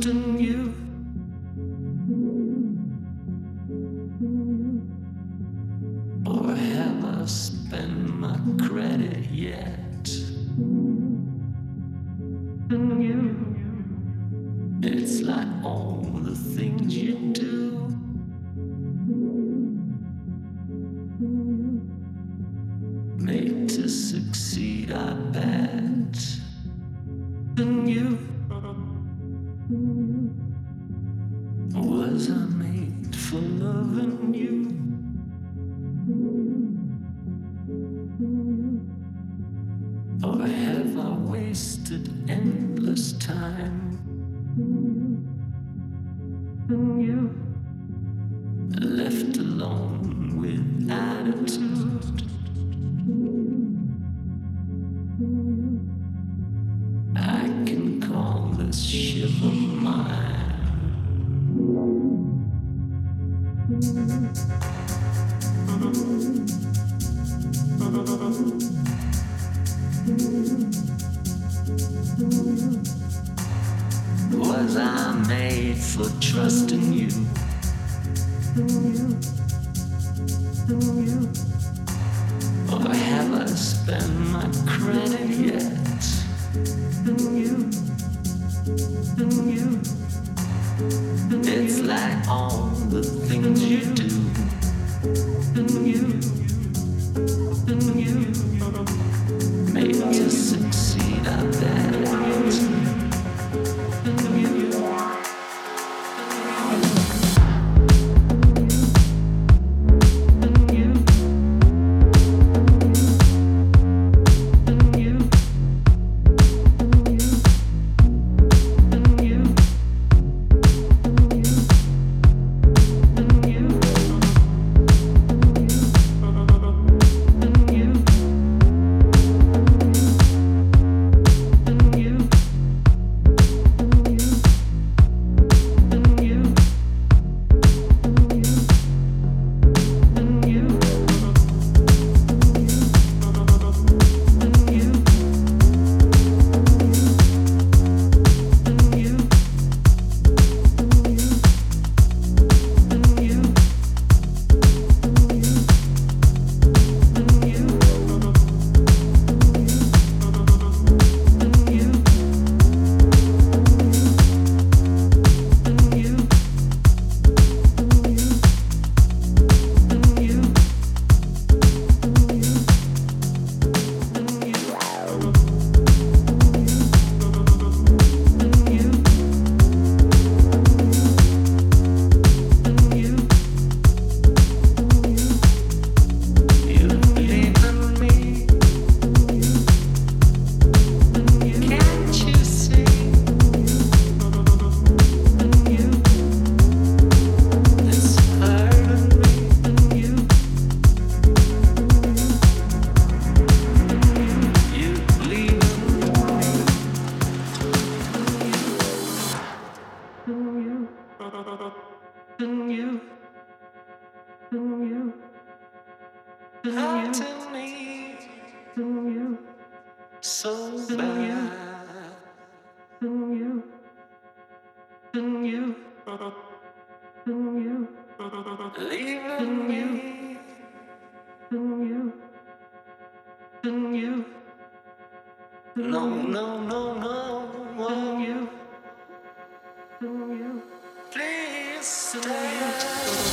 trust in you. than you. No, no, no, no, than you. Than you. Please stay.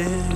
again.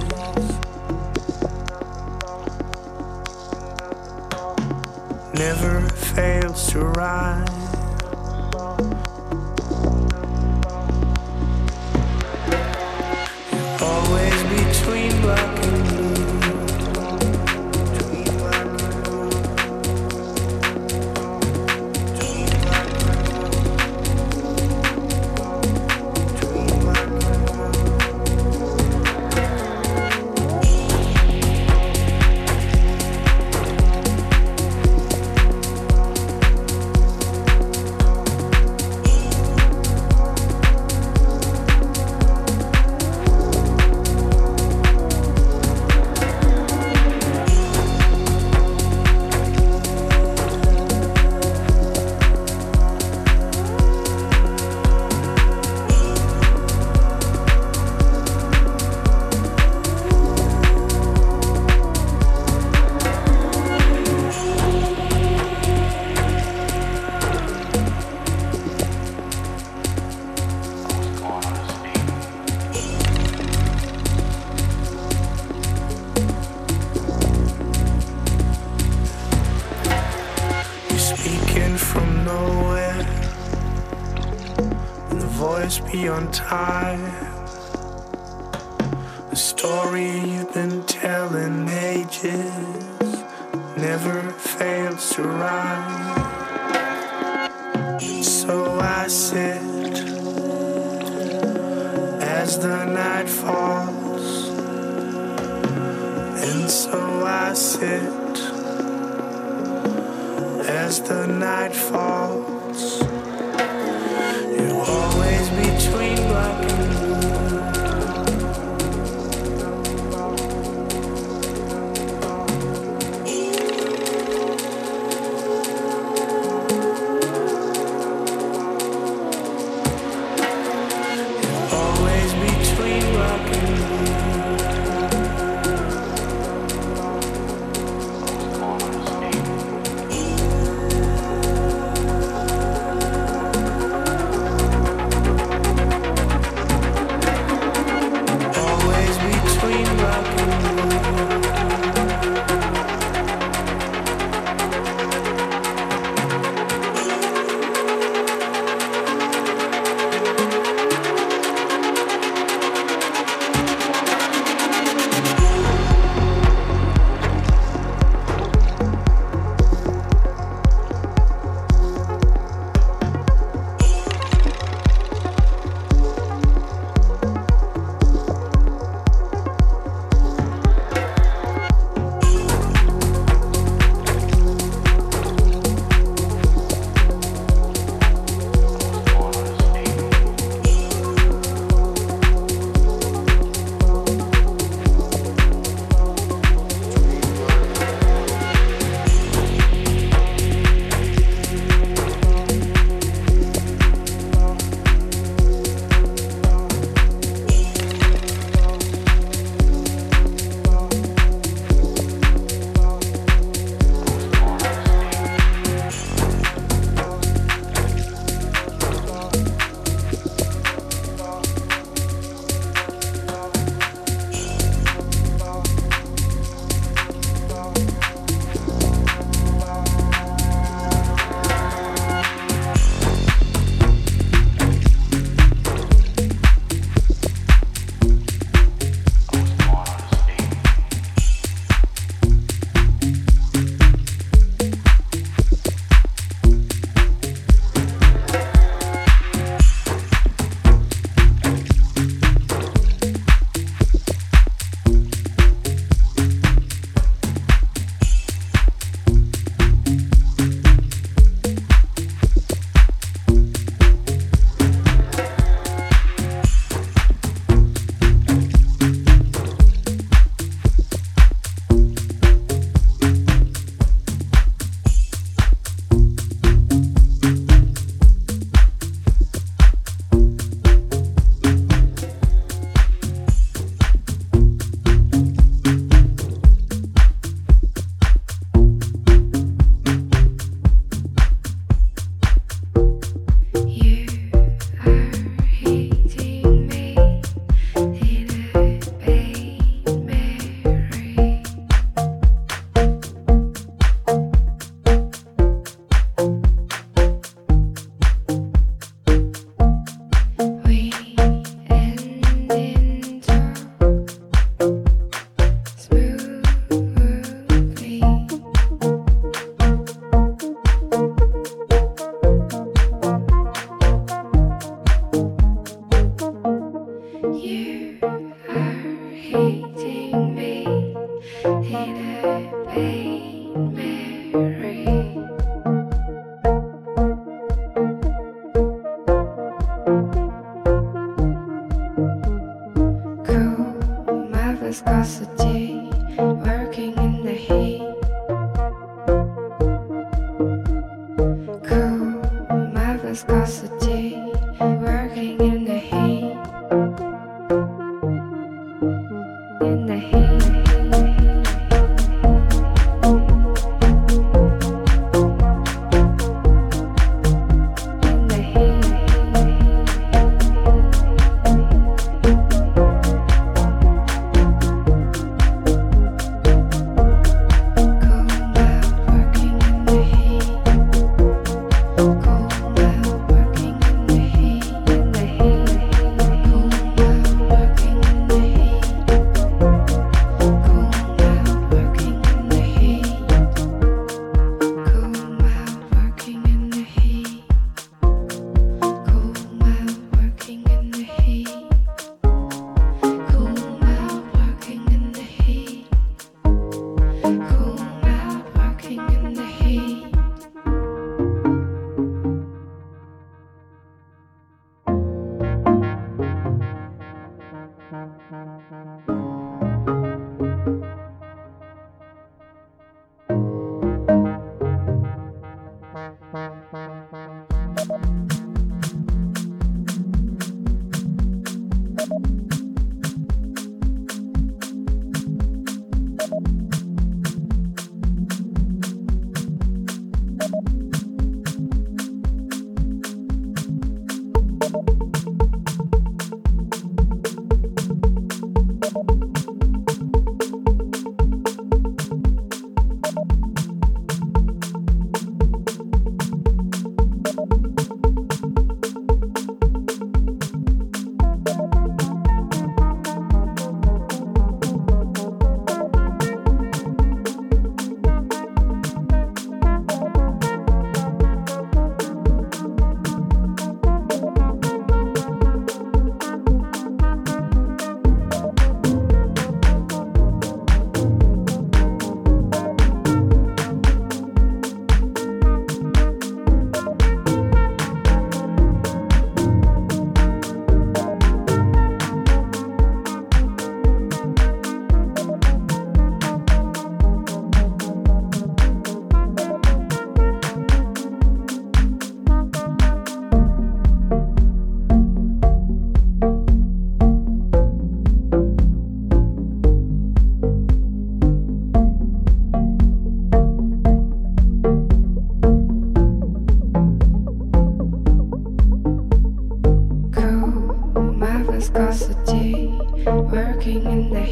рассказ о тебе.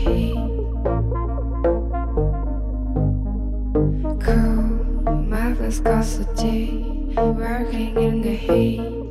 Cool, my viscosity, working in the heat.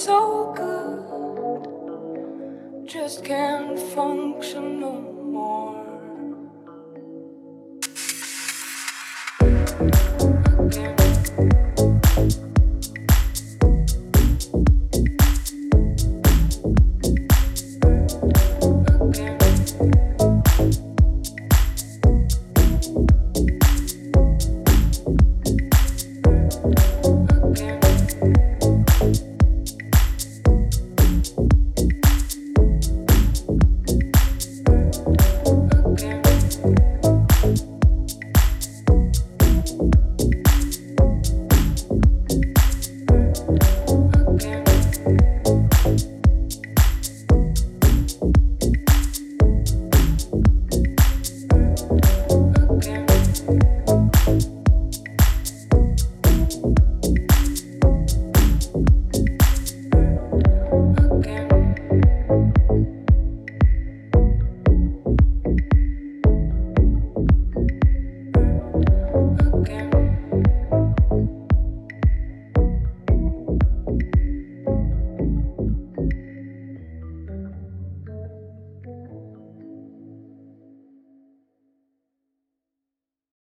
So